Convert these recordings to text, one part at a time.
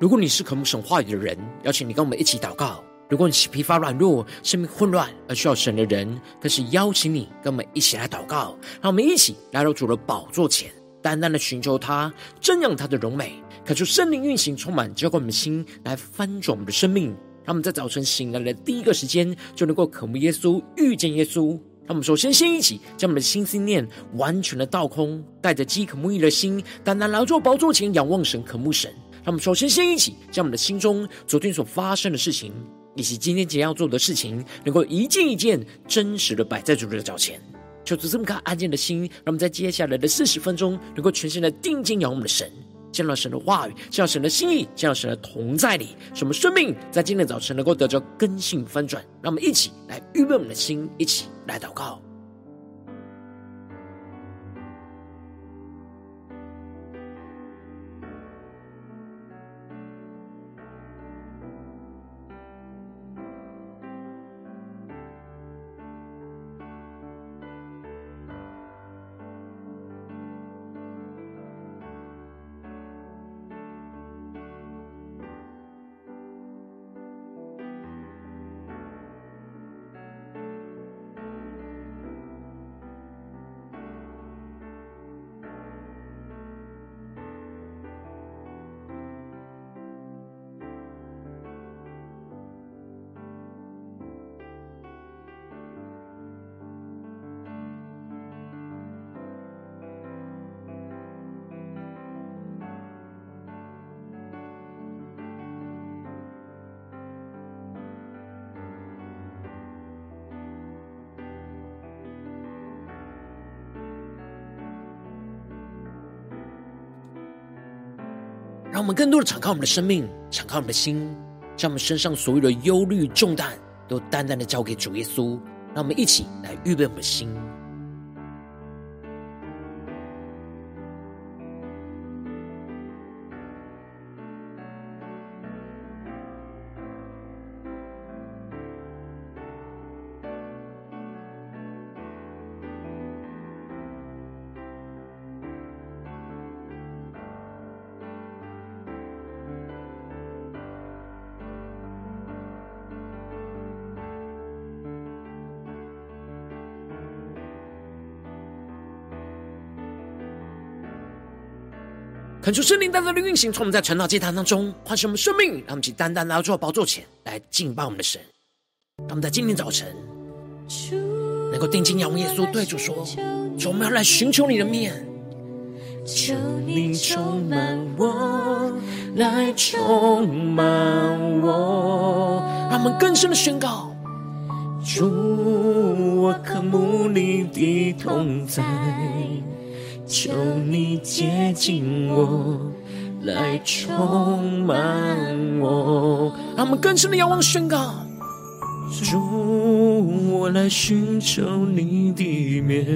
如果你是渴慕神话语的人，邀请你跟我们一起祷告；如果你是疲乏软弱、生命混乱而需要神的人，更是邀请你跟我们一起来祷告。让我们一起来到主的宝座前，单单的寻求他，瞻仰他的荣美，渴求圣灵运行，充满浇灌我们的心，来翻转我们的生命。让我们在早晨醒来的第一个时间，就能够渴慕耶稣、遇见耶稣。让我们首先先一起将我们的心思念完全的倒空，带着饥渴慕义的心，单单来到宝座前，仰望神、渴慕神。让我们首先先一起将我们的心中昨天所发生的事情，以及今天即将要做的事情，能够一件一件真实的摆在主的脚前。求主这么看安静的心，让我们在接下来的四十分钟，能够全心的定睛仰望我们的神。见到神的话语，见到神的心意，见到神的同在里，使我们生命在今天早晨能够得着根性翻转。让我们一起来预备我们的心，一起来祷告。让我们更多的敞开我们的生命，敞开我们的心，将我们身上所有的忧虑重担都淡淡的交给主耶稣。让我们一起来预备我们的心。恳求圣灵单单的运行，从我们在晨祷祭坛当中唤醒我们生命，让我们去单单来到宝座前来敬拜我们的神。让我们在今天早晨能够定睛仰望耶稣，对主说：主，我们要来寻求你的面，求你充满我，来充满我。让我们更深的宣告：主，我渴慕你的同在。求你接近我，来充满我。让我们更深的仰望宣告：主，我来寻求你的面，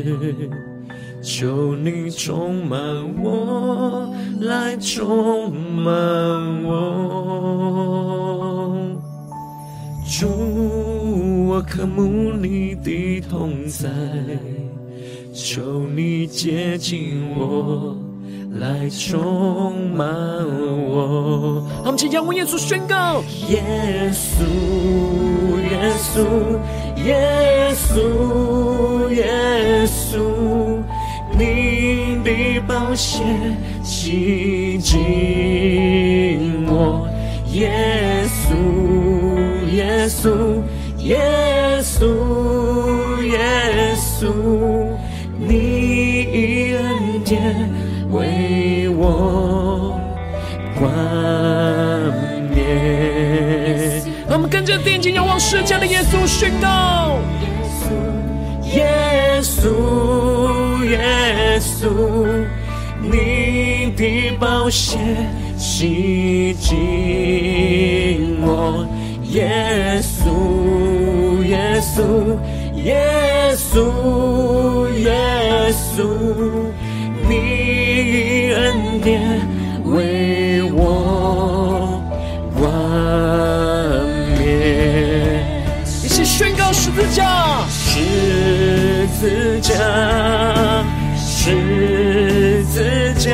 求你充满我，来充满我。主，我渴慕你的同在。求你接近我，来充满我。让我们请仰望耶稣宣告：耶稣，耶稣，耶稣，耶稣，你的宝血洗净我。耶稣，耶稣，耶稣，耶稣。你以恩典为我冠冕。我们跟着定睛仰望世界的耶稣宣告：耶稣，耶稣，你的宝血洗净我。耶稣，耶稣。耶稣，耶稣，你恩典为我冠灭。一起宣告十字架，十字架，十字架，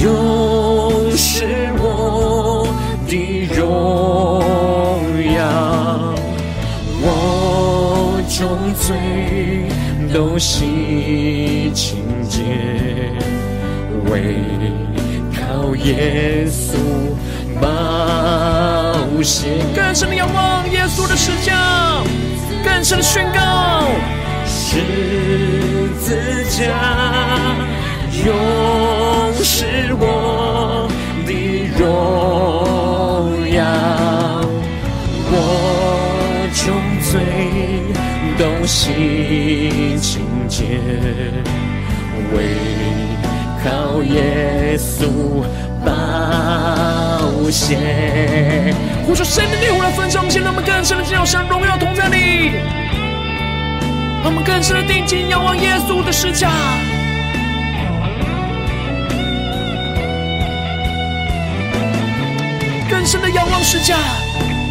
永是我的荣耀，我终罪。都洗净。洁，唯靠耶稣宝血。更深的仰望耶稣的十架，更深的宣告十字架，永是我的荣耀。我众罪都洗清洁，为靠耶稣宝血。呼求神的烈火来焚烧，现在我们更深的进入神荣耀同在里，让我们更深的定睛仰望耶稣的十架。更深的仰望十架，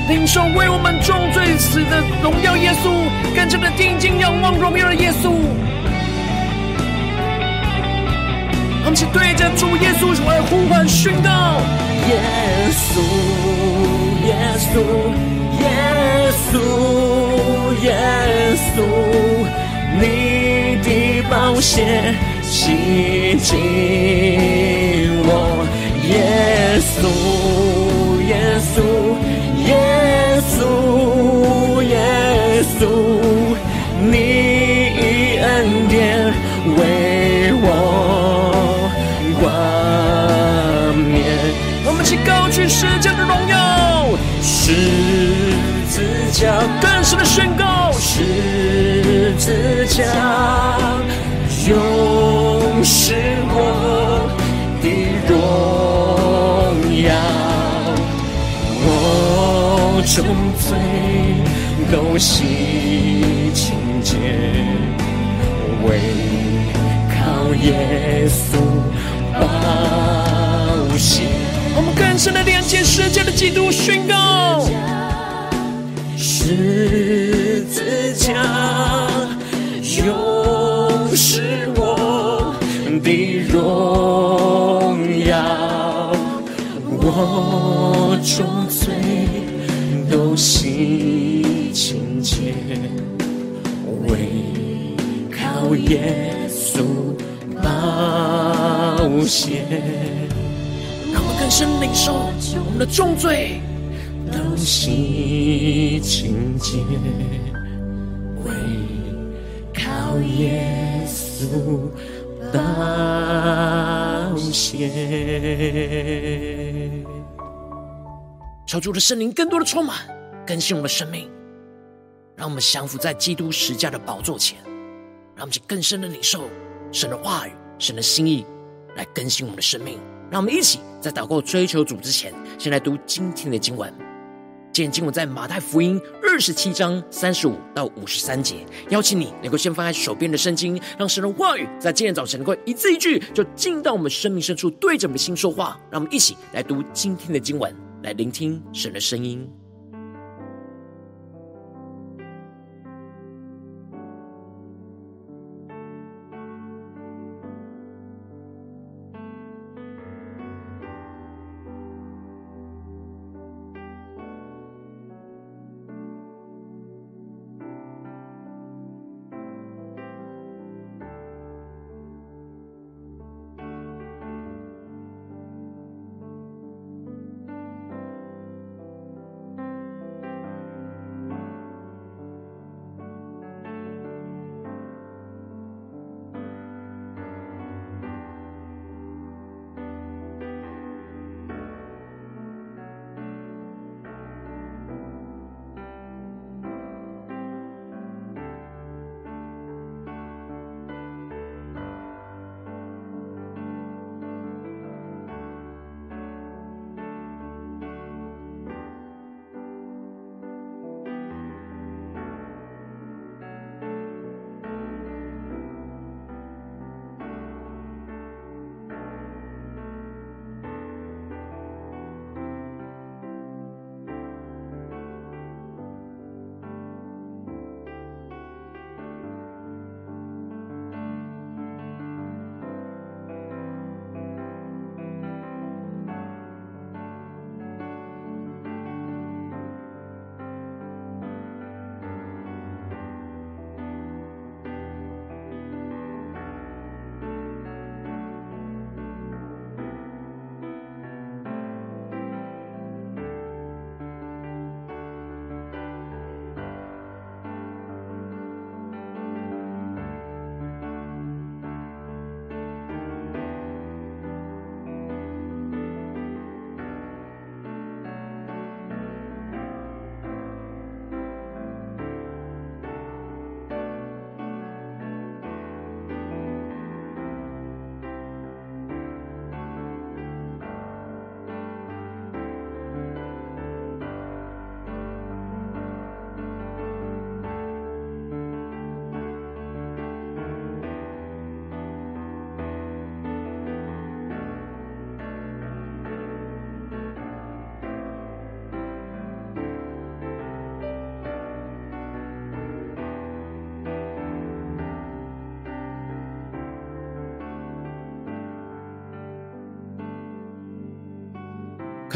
领受为我们重罪死的荣耀耶稣，更深的定睛仰望荣耀的耶稣。我们请对着主耶稣来呼唤宣告：耶稣，耶稣，耶稣，耶稣，你的宝血洗净我，耶稣。耶稣，耶稣，耶稣，高举十架的荣耀，十字架更深的宣告，十字架永是我的荣耀。众罪都洗清洁，唯靠耶稣宝血。我们更深的连接世界的基督宣告，十字架永是我的荣耀，我众罪。都洗清洁，唯靠耶稣宝血。更深领受我们的重罪都洗清洁，唯靠耶稣宝血。求主的圣灵更多的充满，更新我们的生命，让我们降服在基督十架的宝座前，让我们去更深的领受神的话语、神的心意，来更新我们的生命。让我们一起在祷告追求主之前，先来读今天的经文。今天经文在马太福音二十七章三十五到五十三节。邀请你能够先翻开手边的圣经，让神的话语在今天早晨能够一字一句，就进到我们生命深处，对着我们的心说话。让我们一起来读今天的经文。来聆听神的声音。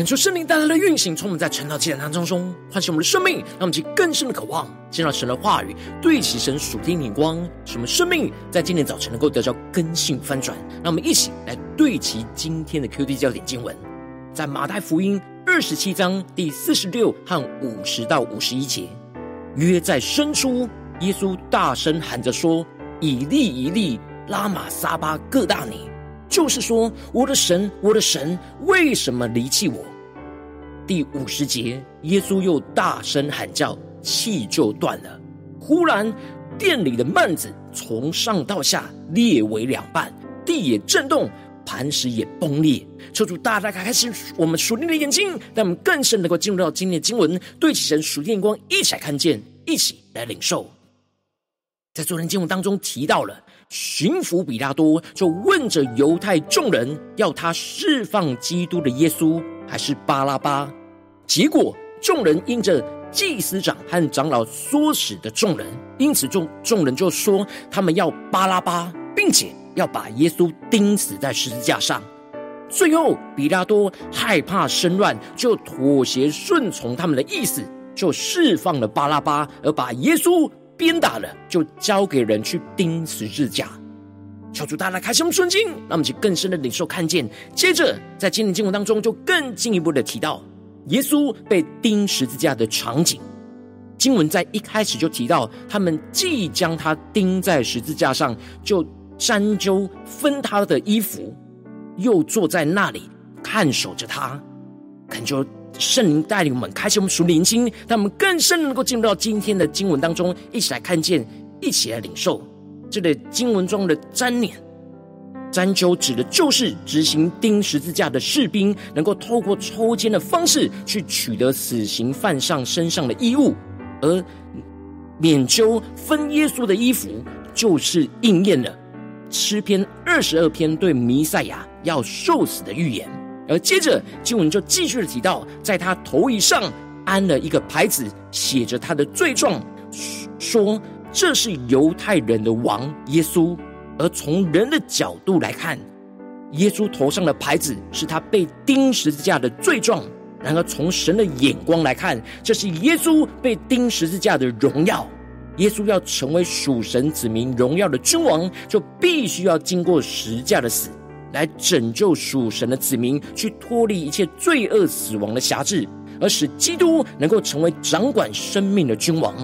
恳求圣灵带来的运行，从我们在晨祷祭坛当中中唤醒我们的生命，让我们去更深的渴望见到神的话语，对齐神属天的眼光，使我们生命在今天早晨能够得到更新翻转。让我们一起来对齐今天的 QD 焦点经文，在马太福音二十七章第四十六和五十到五十一节。约在申初，耶稣大声喊着说：“以利以利，拉玛撒巴各大尼。”就是说，我的神，我的神，为什么离弃我？第五十节，耶稣又大声喊叫，气就断了。忽然，殿里的幔子从上到下裂为两半，地也震动，磐石也崩裂。车主大大开开我们属灵的眼睛，让我们更深能够进入到今天的经文，对起神属天眼光，一起来看见，一起来领受。在昨天经文当中提到了。巡抚比拉多就问着犹太众人，要他释放基督的耶稣，还是巴拉巴？结果众人因着祭司长和长老唆使的众人，因此众众人就说他们要巴拉巴，并且要把耶稣钉死在十字架上。最后比拉多害怕生乱，就妥协顺从他们的意思，就释放了巴拉巴，而把耶稣。鞭打了，就交给人去钉十字架。求主大大开启我们的眼睛，让我们去更深的领受看见。接着，在今天经文当中，就更进一步的提到耶稣被钉十字架的场景。经文在一开始就提到，他们既将他钉在十字架上，就拈阄分他的衣服，又坐在那里看守着他，恳求。圣灵带领我们开启我们属灵心，让我们更深能够进入到今天的经文当中，一起来看见，一起来领受这个经文中的沾捻。拈阄指的就是执行钉十字架的士兵，能够透过抽签的方式去取得死刑犯上身上的衣物，而拈阄分耶稣的衣服，就是应验了诗篇二十二篇对弥赛亚要受死的预言。而接着经文就继续的提到，在他头以上安了一个牌子，写着他的罪状，说这是犹太人的王耶稣。而从人的角度来看，耶稣头上的牌子是他被钉十字架的罪状；然而从神的眼光来看，这是耶稣被钉十字架的荣耀。耶稣要成为属神子民荣耀的君王，就必须要经过十字架的死。来拯救属神的子民，去脱离一切罪恶、死亡的辖制，而使基督能够成为掌管生命的君王。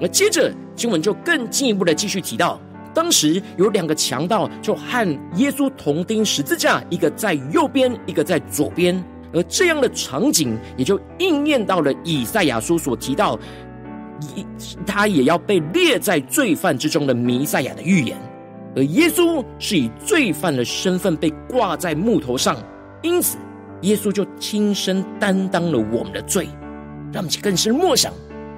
而接着经文就更进一步的继续提到，当时有两个强盗就和耶稣同钉十字架，一个在右边，一个在左边。而这样的场景也就应验到了以赛亚书所提到，他也要被列在罪犯之中的弥赛亚的预言。而耶稣是以罪犯的身份被挂在木头上，因此耶稣就亲身担当了我们的罪，让我们去更深默想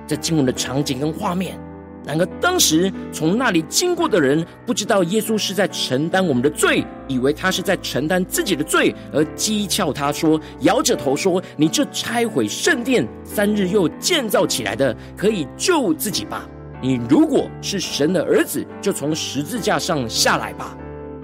这经文的场景跟画面。然而当时从那里经过的人不知道耶稣是在承担我们的罪，以为他是在承担自己的罪，而讥诮他说，摇着头说：“你这拆毁圣殿三日又建造起来的，可以救自己吧。”你如果是神的儿子，就从十字架上下来吧。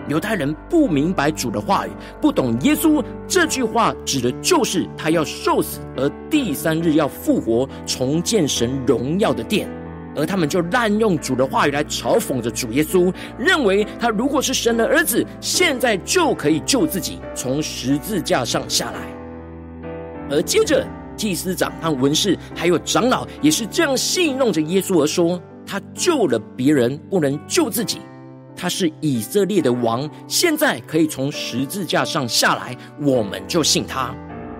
犹太人不明白主的话语，不懂耶稣这句话指的就是他要受死，而第三日要复活，重建神荣耀的殿。而他们就滥用主的话语来嘲讽着主耶稣，认为他如果是神的儿子，现在就可以救自己，从十字架上下来。而接着。祭司长和文士，还有长老，也是这样戏弄着耶稣而说：“他救了别人，不能救自己。他是以色列的王，现在可以从十字架上下来，我们就信他。”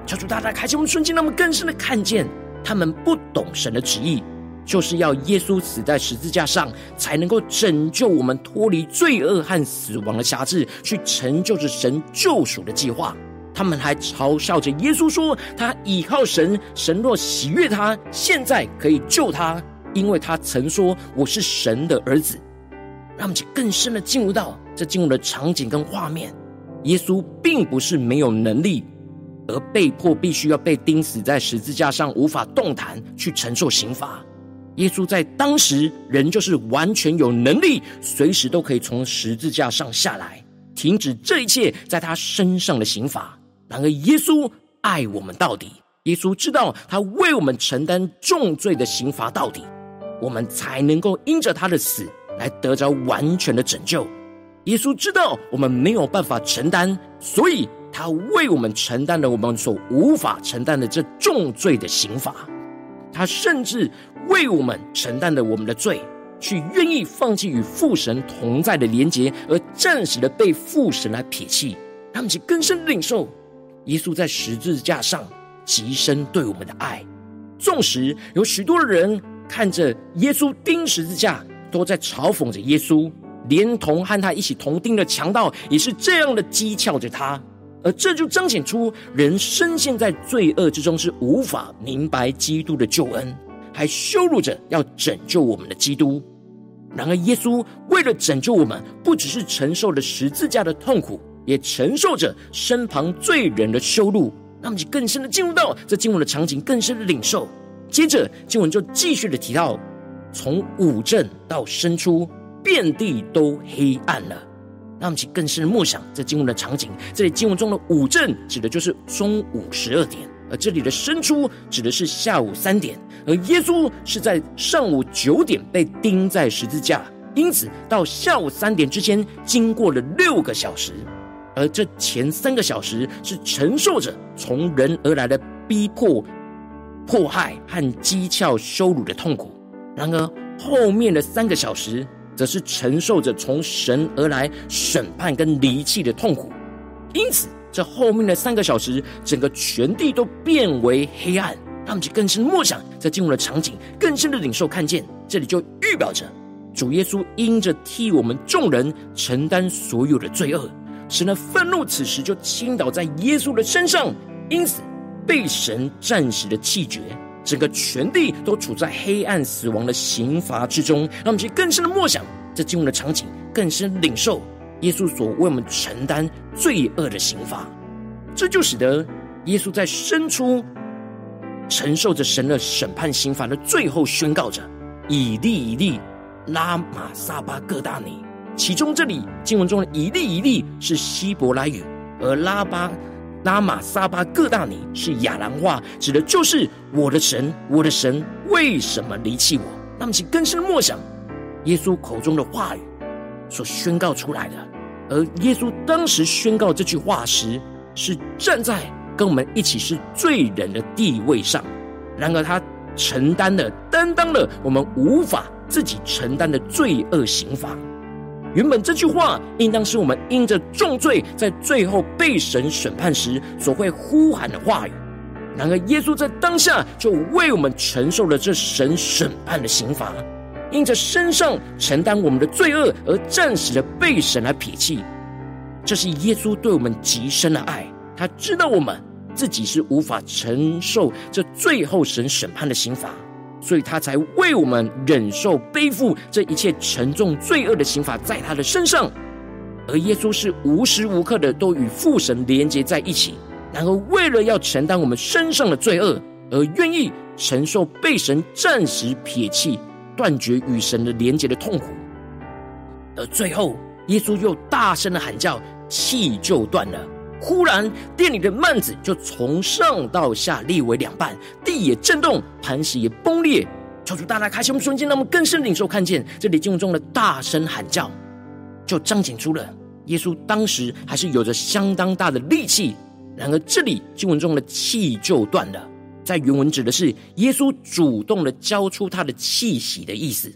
求主大大开启我们瞬间，让我们更深的看见，他们不懂神的旨意，就是要耶稣死在十字架上，才能够拯救我们脱离罪恶和死亡的辖制，去成就着神救赎的计划。他们还嘲笑着耶稣说：“他倚靠神，神若喜悦他，现在可以救他，因为他曾说我是神的儿子。”让我们去更深的进入到这进入的场景跟画面。耶稣并不是没有能力，而被迫必须要被钉死在十字架上，无法动弹去承受刑罚。耶稣在当时人就是完全有能力，随时都可以从十字架上下来，停止这一切在他身上的刑罚。然而，耶稣爱我们到底。耶稣知道他为我们承担重罪的刑罚到底，我们才能够因着他的死来得着完全的拯救。耶稣知道我们没有办法承担，所以他为我们承担了我们所无法承担的这重罪的刑罚。他甚至为我们承担了我们的罪，去愿意放弃与父神同在的连结，而暂时的被父神来撇弃。他们其更深领受耶稣在十字架上。极深对我们的爱，纵使有许多人看着耶稣钉十字架，都在嘲讽着耶稣，连同和他一起同钉的强盗也是这样的讥诮着他，而这就彰显出人深陷在罪恶之中是无法明白基督的救恩，还羞辱着要拯救我们的基督。然而，耶稣为了拯救我们，不只是承受了十字架的痛苦，也承受着身旁罪人的羞辱。那么就更深的进入到这经文的场景，更深的领受。接着经文就继续的提到，从午正到申初，遍地都黑暗了。那么，请更深的默想这经文的场景。这里经文中的午正指的就是中午十二点，而这里的申初指的是下午三点。而耶稣是在上午九点被钉在十字架，因此到下午三点之间，经过了六个小时。而这前三个小时是承受着从人而来的逼迫、迫害和讥诮、羞辱的痛苦；然而后面的三个小时，则是承受着从神而来审判跟离弃的痛苦。因此，这后面的三个小时，整个全地都变为黑暗。他们就更深默想，在进入的场景，更深的领受看见，这里就预表着主耶稣因着替我们众人承担所有的罪恶。神的愤怒此时就倾倒在耶稣的身上，因此被神暂时的弃绝，整个全地都处在黑暗死亡的刑罚之中。让我们去更深的默想这经文的场景，更深领受耶稣所为我们承担罪恶的刑罚。这就使得耶稣在申初承受着神的审判刑罚的最后，宣告着：“以利以利，拉玛撒巴各大尼。”其中，这里经文中的“以利以利”是希伯来语，而拉巴拉玛撒巴各大尼是亚兰话，指的就是我的神，我的神为什么离弃我？那么，请更深默想耶稣口中的话语所宣告出来的。而耶稣当时宣告这句话时，是站在跟我们一起是罪人的地位上，然而他承担了、担当了我们无法自己承担的罪恶刑罚。原本这句话应当是我们因着重罪，在最后被神审判时所会呼喊的话语。然而，耶稣在当下就为我们承受了这神审判的刑罚，因着身上承担我们的罪恶而暂时的被神来撇弃。这是耶稣对我们极深的爱，他知道我们自己是无法承受这最后神审判的刑罚。所以他才为我们忍受背负这一切沉重罪恶的刑罚在他的身上，而耶稣是无时无刻的都与父神连接在一起。然而，为了要承担我们身上的罪恶，而愿意承受被神暂时撇弃、断绝与神的连接的痛苦。而最后，耶稣又大声的喊叫，气就断了。忽然，店里的幔子就从上到下裂为两半，地也震动，磐石也崩裂。求主大大开启我们瞬间，让我们更深领受看见这里经文中的大声喊叫，就彰显出了耶稣当时还是有着相当大的力气。然而，这里经文中的气就断了，在原文指的是耶稣主动的交出他的气息的意思。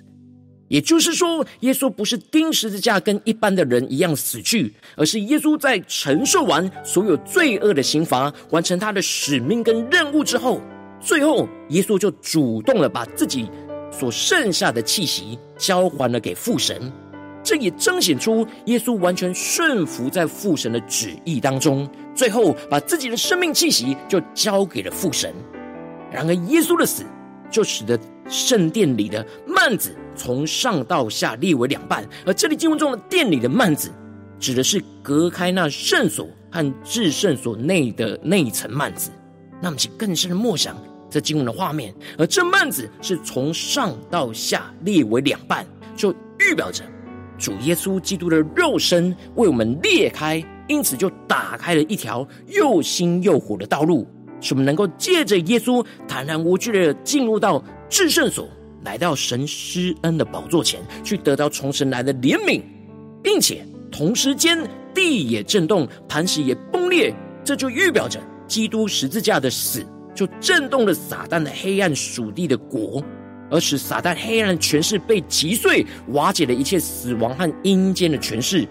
也就是说，耶稣不是钉十字架跟一般的人一样死去，而是耶稣在承受完所有罪恶的刑罚，完成他的使命跟任务之后，最后耶稣就主动的把自己所剩下的气息交还了给父神。这也彰显出耶稣完全顺服在父神的旨意当中，最后把自己的生命气息就交给了父神。然而，耶稣的死就使得圣殿里的幔子。从上到下裂为两半，而这里经文中的殿里的幔子，指的是隔开那圣所和至圣所内的那一层幔子。那么，请更深的默想这经文的画面，而这幔子是从上到下裂为两半，就预表着主耶稣基督的肉身为我们裂开，因此就打开了一条又新又火的道路，使我们能够借着耶稣坦然无惧的进入到至圣所，来到神施恩的宝座前，去得到从神来的怜悯，并且同时间地也震动，磐石也崩裂，这就预表着基督十字架的死，就震动了撒旦的黑暗属地的国。而使撒旦黑暗的权势被击碎，瓦解了一切死亡和阴间的权势，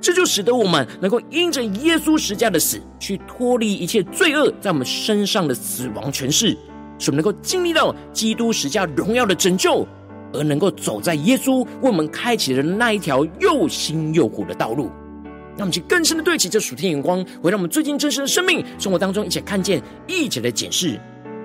这就使得我们能够因着耶稣十架的死，去脱离一切罪恶在我们身上的死亡权势，使我们能够经历到基督十架荣耀的拯救，而能够走在耶稣为我们开启的那一条又新又活的道路。让我们去更深的对齐这属天眼光，回到我们最近真实的生命生活当中，一起看见，一起来检视。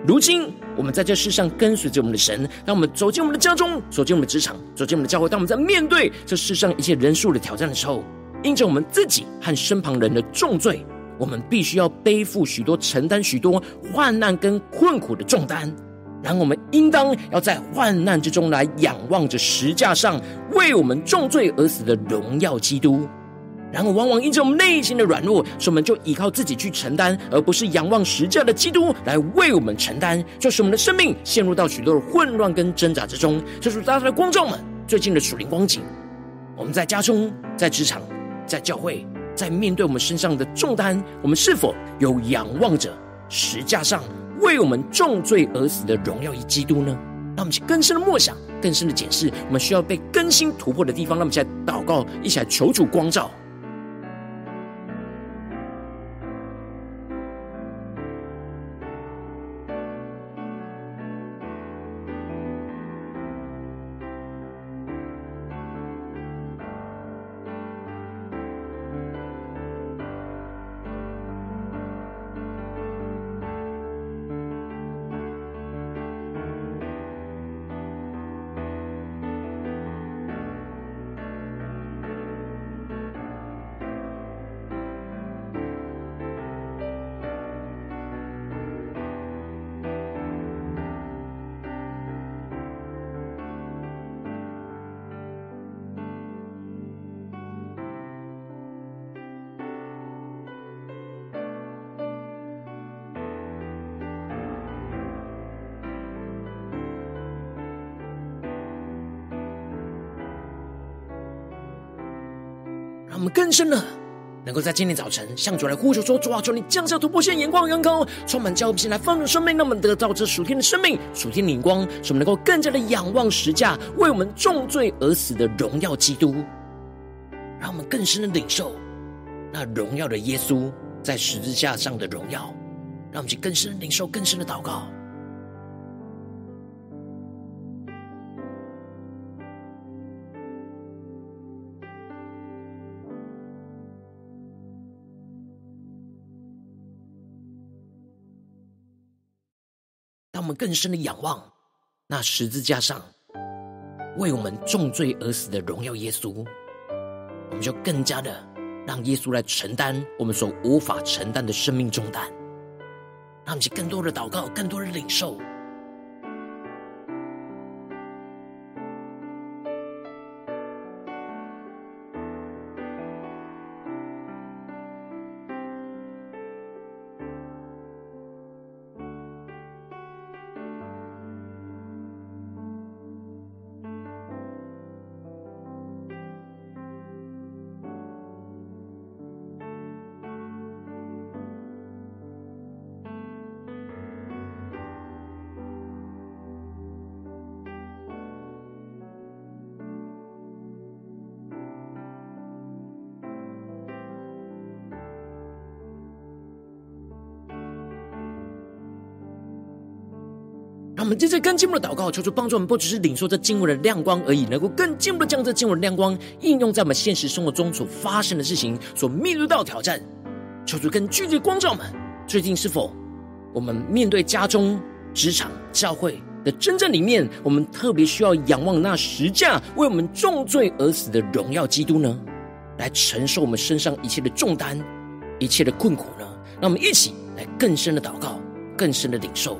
如今，我们在这世上跟随着我们的神，当我们走进我们的家中，走进我们的职场，走进我们的教会，当我们在面对这世上一切人数的挑战的时候，因着我们自己和身旁人的重罪，我们必须要背负许多、承担许多患难跟困苦的重担。然后，我们应当要在患难之中来仰望着十架上为我们重罪而死的荣耀基督。然而，往往因着我们内心的软弱，所以我们就依靠自己去承担，而不是仰望十架的基督来为我们承担，就使我们的生命陷入到许多的混乱跟挣扎之中。这是大家的观众们最近的属灵光景。我们在家中、在职场、在教会，在面对我们身上的重担，我们是否有仰望着石架上为我们重罪而死的荣耀与基督呢？让我们去更深的默想、更深的检视，我们需要被更新突破的地方。让我们现在祷告，一起来求主光照。们更深的，能够在今天早晨向主来呼求说：“主啊，求你降下突破性眼光，眼光充满交心来丰盛生命，让我们得到这属天的生命、属天的眼光，使我们能够更加的仰望十架为我们重罪而死的荣耀基督，让我们更深的领受那荣耀的耶稣在十字架上的荣耀，让我们去更深的领受、更深的祷告。”我们更深的仰望那十字架上为我们重罪而死的荣耀耶稣，我们就更加的让耶稣来承担我们所无法承担的生命重担，让我们去更多的祷告，更多的领受。让我们接着更进一步的祷告，求主帮助我们，不只是领受这经文的亮光而已，能够更进一步的将这经文的亮光应用在我们现实生活中所发生的事情、所面对到挑战。求主更具体的光照我们，最近是否我们面对家中、职场、教会的真正里面，我们特别需要仰望那十架为我们重罪而死的荣耀基督呢？来承受我们身上一切的重担、一切的困苦呢？让我们一起来更深的祷告，更深的领受。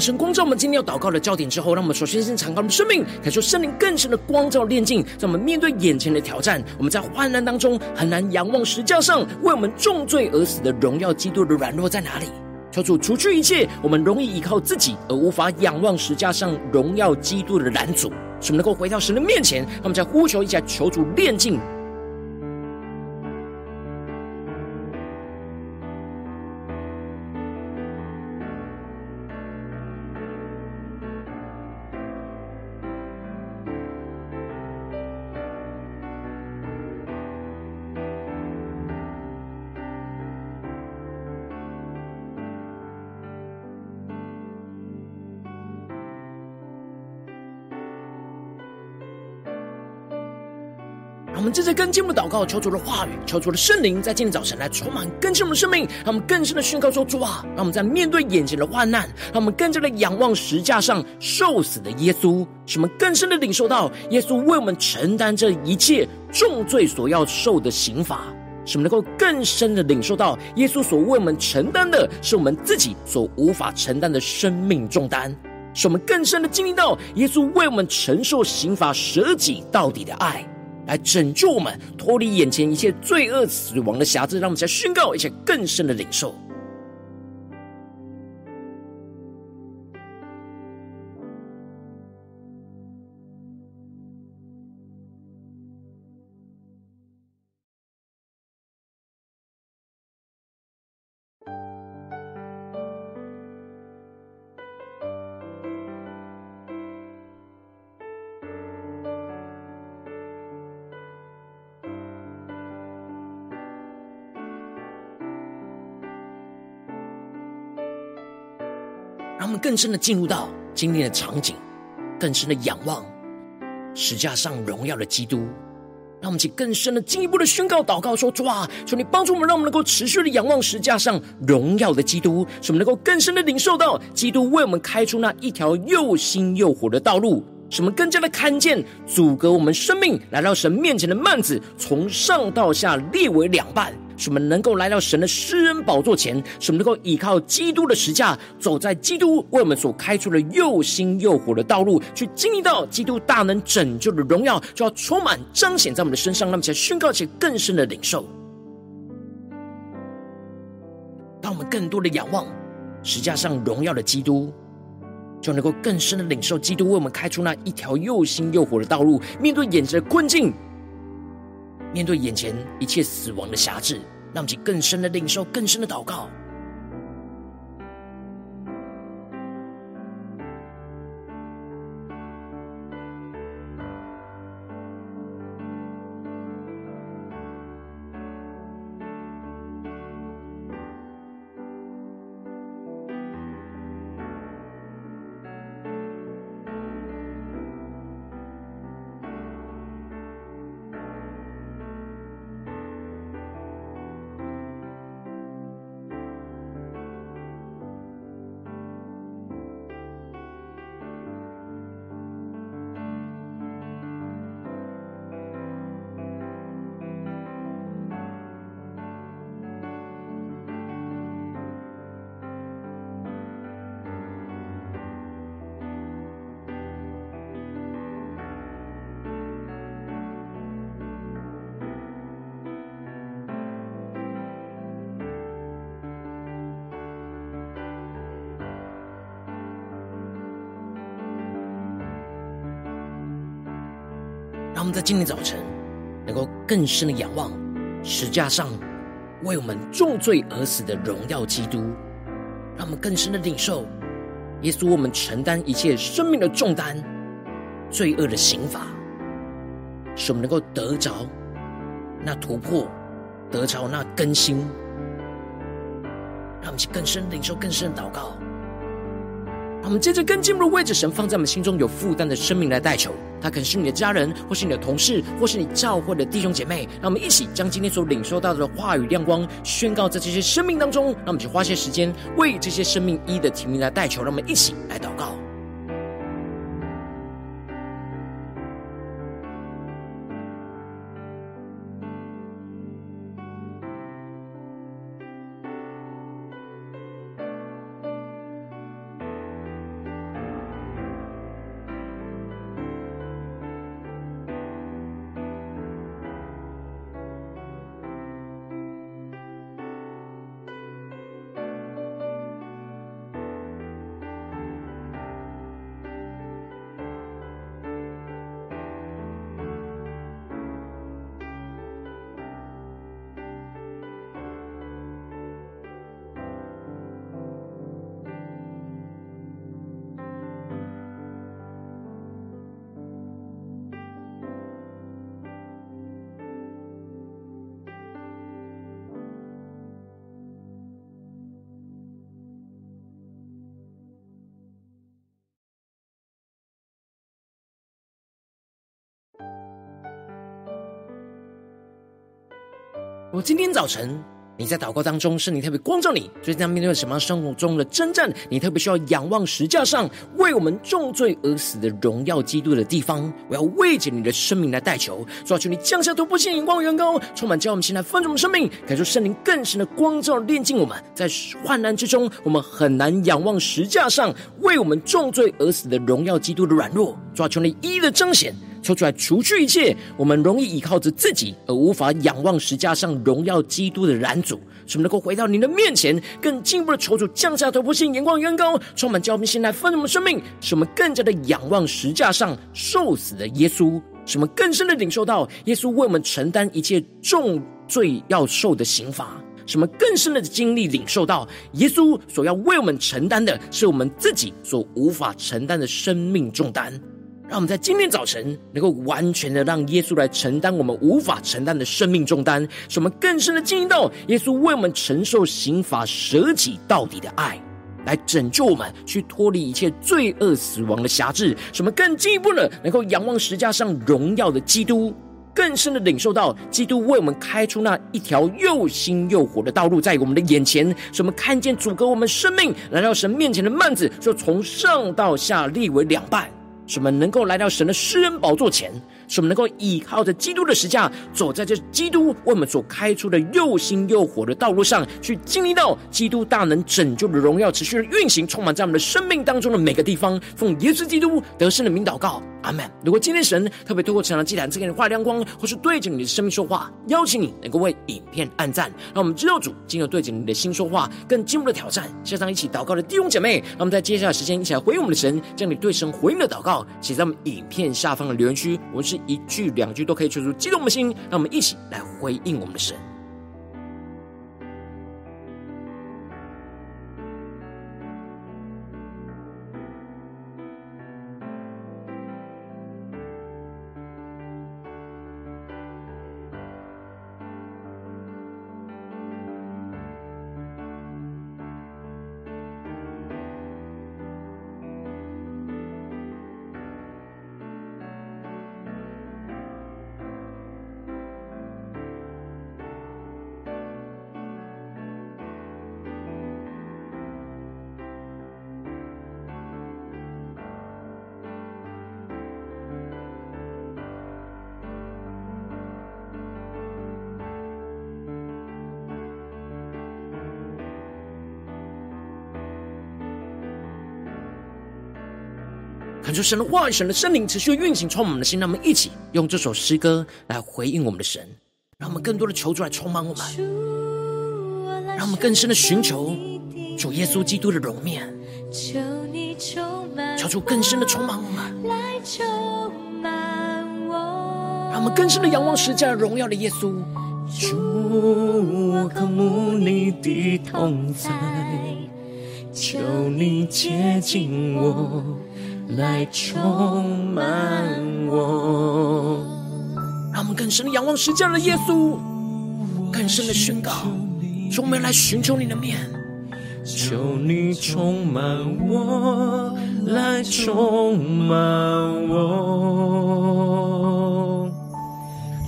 神光照我们今天要祷告的焦点之后，让我们首先先敞开我们生命，感受圣灵更深的光照炼净，在我们面对眼前的挑战，我们在患难当中很难仰望十架上为我们重罪而死的荣耀基督的软弱在哪里？求主除去一切我们容易依靠自己而无法仰望十架上荣耀基督的拦阻，使我们能够回到神的面前，让我们在呼求一下，求主炼净。让我们正在跟进我们的祷告，求主的话语，求主的圣灵，在今天早晨来充满更新我们的生命，让我们更深的宣告说：主啊，让我们在面对眼前的患难，让我们更加的仰望十架上受死的耶稣，使我们更深的领受到耶稣为我们承担这一切重罪所要受的刑罚，使我们能够更深的领受到耶稣所为我们承担的是我们自己所无法承担的生命重担，使我们更深的经历到耶稣为我们承受刑罚、舍己到底的爱。来拯救我们，脱离眼前一切罪恶、死亡的辖制，让我们再宣告一些更深的领受。更深的进入到今天的场景，更深的仰望十架上荣耀的基督。让我们去更深的进一步的宣告祷告说：主啊，求你帮助我们，让我们能够持续的仰望石架上荣耀的基督，使我们能够更深的领受到基督为我们开出那一条又新又活的道路，使我们更加的看见阻隔我们生命来到神面前的幔子，从上到下裂为两半。使我们能够来到神的施恩宝座前，使我们能够依靠基督的十架，走在基督为我们所开出的又新又火的道路，去经历到基督大能拯救的荣耀，就要充满彰显在我们的身上，让我们才宣告起更深的领受。当我们更多的仰望十架上荣耀的基督，就能够更深的领受基督为我们开出那一条又新又火的道路，面对眼前的困境。面对眼前一切死亡的辖制，让其更深的领受，更深的祷告。们在今天早晨能够更深的仰望十架上为我们重罪而死的荣耀基督，让我们更深的领受耶稣为我们承担一切生命的重担、罪恶的刑罚，使我们能够得着那突破，得着那更新。让我们去更深领受、更深的祷告。让我们接着更进入为着神放在我们心中有负担的生命来代求。他可能是你的家人，或是你的同事，或是你教会的弟兄姐妹。让我们一起将今天所领受到的话语亮光宣告在这些生命当中。让我们去花些时间为这些生命一的提名来代求。让我们一起来祷告。我今天早晨。你在祷告当中，圣灵特别光照你，最近在面对什么生活中的征战？你特别需要仰望石架上为我们重罪而死的荣耀基督的地方。我要为着你的生命来代求，求求你降下突破性眼光，远高，充满叫我们现在丰盛的生命，感受圣灵更深的光照，炼净我们。在患难之中，我们很难仰望石架上为我们重罪而死的荣耀基督的软弱，求求你一一的彰显。求出来，除去一切我们容易依靠着自己而无法仰望石架上荣耀基督的拦阻，使我们能够回到您的面前，更进一步的求主降下突破性眼光，远高，充满叫我们现在丰盛的生命，使我们更加的仰望石架上受死的耶稣，使我们更深的领受到耶稣为我们承担一切重罪要受的刑罚，使我们更深的经历领受到耶稣所要为我们承担的是我们自己所无法承担的生命重担。让我们在今天早晨能够完全的让耶稣来承担我们无法承担的生命重担，使我们更深的经历到耶稣为我们承受刑罚、舍己到底的爱，来拯救我们，去脱离一切罪恶、死亡的辖制，使我们更进一步的能够仰望十架上荣耀的基督，更深的领受到基督为我们开出那一条又新又活的道路，在我们的眼前，使我们看见阻隔我们生命来到神面前的幔子，就从上到下立为两半。什么能够来到神的施恩宝座前，使我们能够依靠着基督的十架，走在这基督为我们所开出的又新又活的道路上，去经历到基督大能拯救的荣耀持续的运行，充满在我们的生命当中的每个地方。奉耶稣基督得胜的名祷告，阿门。如果今天神特别透过成长祭坛赐给你画亮光，或是对着你的生命说话，邀请你能够为影片按赞，让我们知道主今日对着你的心说话，更进一步的挑战。线上一起祷告的弟兄姐妹，让我们在接下来时间一起来回应我们的神，将你对神回应的祷告。写在我们影片下方的留言区，我们是一句两句都可以说出激动的心，让我们一起来回应我们的神。求神的话语、神的圣灵持续运行，充满我们的心。让我们一起用这首诗歌来回应我们的神，让我们更多的求主来充满我们，让我们更深的寻求主耶稣基督的容面，求主更深的充满我们，来充满我让我们更深的仰望十架荣耀的耶稣。主，我渴慕你的同在，求你接近我。来充满我，让我们更深的仰望十架的耶稣，更深的宣告，说我们来寻求你的面，求你充满我，来充满我。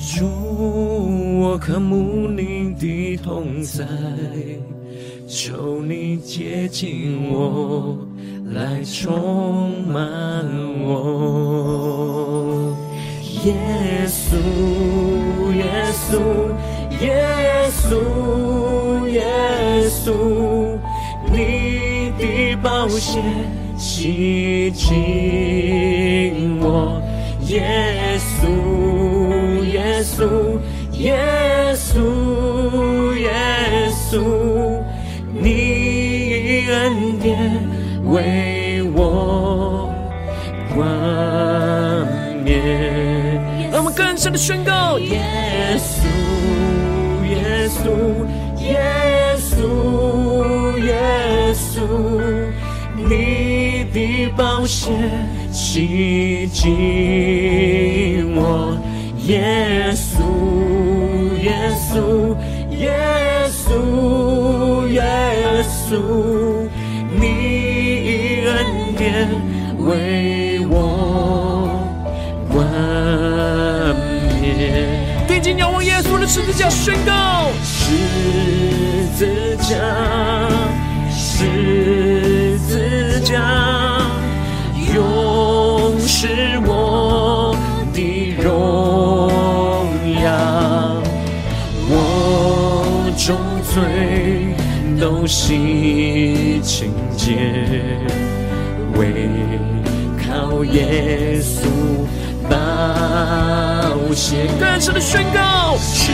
主，我渴慕你的同在，求你接近我。来充满我，耶稣，耶稣，耶稣，耶稣，你的宝血洗净我，耶稣，耶稣，耶稣，耶稣，你恩典。为我冠冕，让我们更深的宣告：耶稣，耶稣，耶稣，耶稣，你的宝血洗净我，耶稣，耶稣，耶稣，耶稣，你。为我冠冕，睛仰望耶稣的十字架，宣告：十字架，十字架，永是我的荣耀，我众罪都洗清洁，为靠耶稣。宝血，更深的宣告，十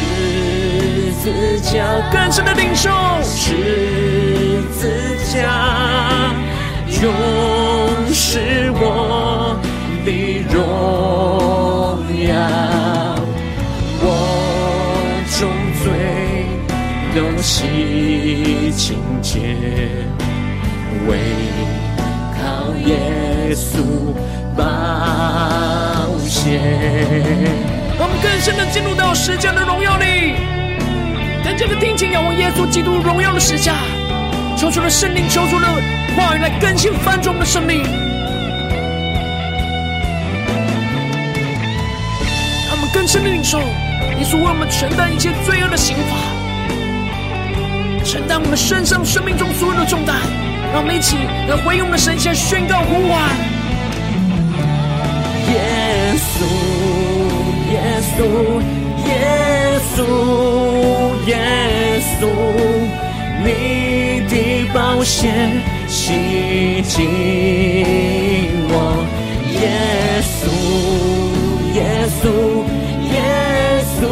字架，更深的领受，十字架，永是我的荣耀，我众罪都洗清洁，为让我们更深的进入到十字架的荣耀里，更加的定睛仰望耶稣基督荣耀的十字架，求出了圣灵，求出了话语来更新翻转我们的生命。让我们更深的领受耶稣为我们承担一切罪恶的刑罚，承担我们身上生命中所有的重担。让我们一起来回应我们的神，先宣告呼唤。耶稣，耶稣，耶稣，耶稣，你的宝血洗净我。耶稣，耶稣，耶稣，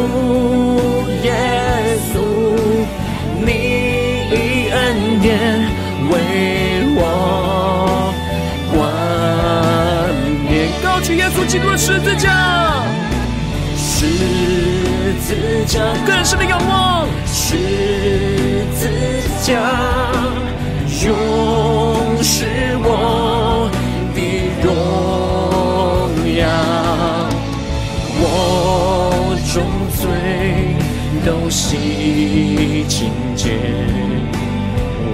基督的十字架，十字架更深的仰望，十字架永是我的荣耀，我终罪都洗清洁，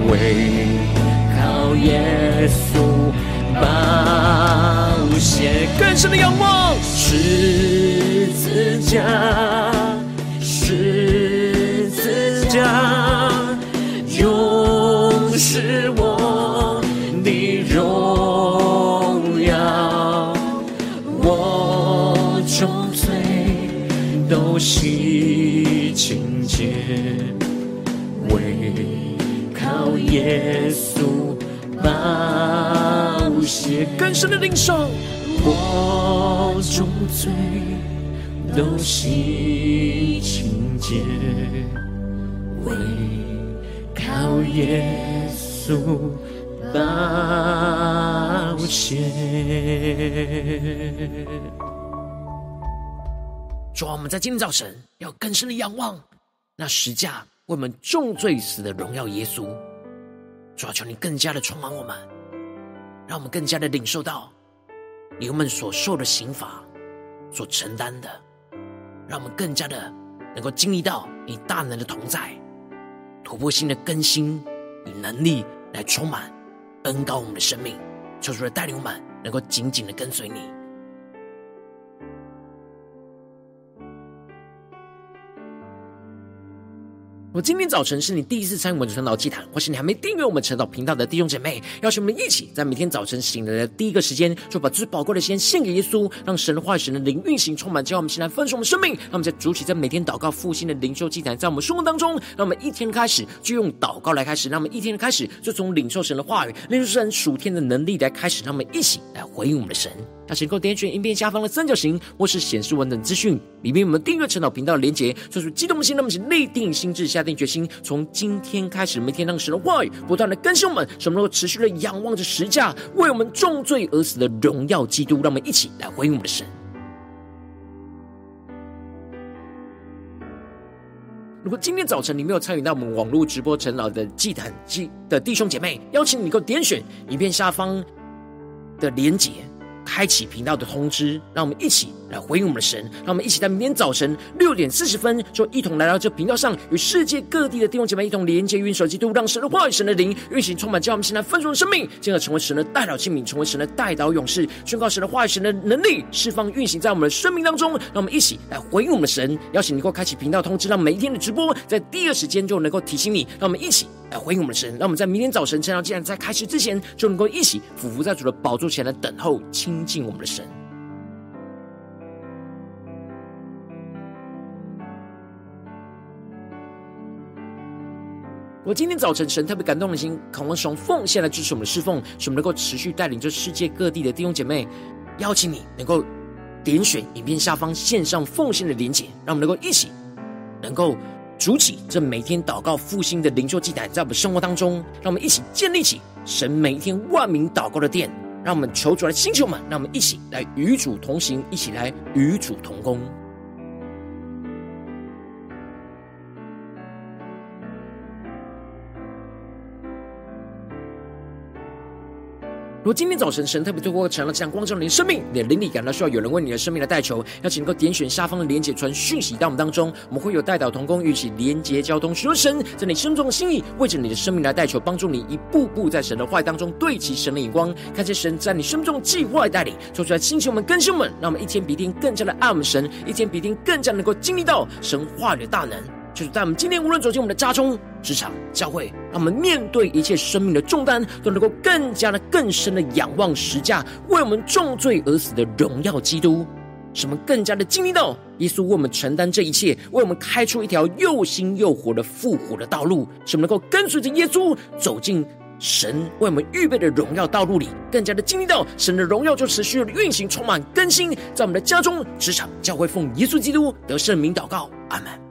唯靠耶稣宝。更深的仰望，十字架，十字架，永是我的荣耀，我众罪都洗清洁，为靠耶稣吧宝血，更深的领受。我众罪都洗清洁，为靠耶稣宝血。主啊，我们在今天早晨要更深的仰望那十架为我们重罪死的荣耀耶稣。主啊，求你更加的充满我们，让我们更加的领受到。你们所受的刑罚，所承担的，让我们更加的能够经历到你大能的同在，突破性的更新与能力来充满恩膏我们的生命，求主的带领我们能够紧紧的跟随你。我今天早晨是你第一次参与我们的晨祷祭坛，或是你还没订阅我们晨祷频道的弟兄姐妹，邀请我们一起在每天早晨醒来的第一个时间，就把最宝贵的时间献给耶稣，让神的话语、神的灵运行充满，叫我们先来分盛我们生命。让我们在主起，在每天祷告复兴的灵修祭坛，在我们生活当中，让我们一天开始就用祷告来开始，让我们一天开始就从领受神的话语、领受神属天的能力来开始，让我们一起来回应我们的神。那请够点选影片下方的三角形，或是显示完整资讯里面，我们订阅陈祷频道的连结，说出激动的心，那么请立定心智，下定决心，从今天开始，每天让神的话语不断的更新我们，使我们能够持续的仰望着十架为我们重罪而死的荣耀基督，让我们一起来回应我们的神。如果今天早晨你没有参与到我们网络直播陈老的祭坛祭的弟兄姐妹，邀请你能够点选影片下方的连结。开启频道的通知，让我们一起来回应我们的神。让我们一起在明天早晨六点四十分，就一同来到这频道上，与世界各地的弟兄姐妹一同连接、运手基督，让神的话语、神的灵运行充满，叫我们现在分属的生命，进而成为神的代祷器皿，成为神的代祷勇士，宣告神的话语、神的能力释放运行在我们的生命当中。让我们一起来回应我们的神，邀请你能够开启频道通知，让每一天的直播在第二时间就能够提醒你。让我们一起来回应我们的神，让我们在明天早晨晨祷既然在开始之前，就能够一起俯伏在主的宝座前来等候亲近我们的神。我今天早晨，神特别感动的心，渴望使用奉献来支持我们的侍奉，使我们能够持续带领着世界各地的弟兄姐妹。邀请你能够点选影片下方线上奉献的连结，让我们能够一起能够筑起这每天祷告复兴的灵修祭坛，在我们生活当中，让我们一起建立起神每一天万名祷告的殿。让我们求主来星球们，让我们一起来与主同行，一起来与主同工。如果今天早晨神特别透过成了这样光照你的生命，你的灵里感到需要有人为你的生命来代求，邀请能够点选下方的连结传讯息到我们当中，我们会有代表同工与其连结交通，寻求神在你生中的心意，为着你的生命来代求，帮助你一步步在神的话当中对齐神的眼光，看见神在你生中的计划带领，说出来星球们更新我们，让我们一天比一天更加的爱我们神，一天比一天更加能够经历到神话语的大能。就是在我们今天无论走进我们的家中、职场、教会，让我们面对一切生命的重担，都能够更加的、更深的仰望十架为我们重罪而死的荣耀基督，使我们更加的经历到耶稣为我们承担这一切，为我们开出一条又新又活的复活的道路，使我们能够跟随着耶稣走进神为我们预备的荣耀道路里，更加的经历到神的荣耀就持续的运行、充满更新，在我们的家中、职场、教会，奉耶稣基督得胜名祷告，阿门。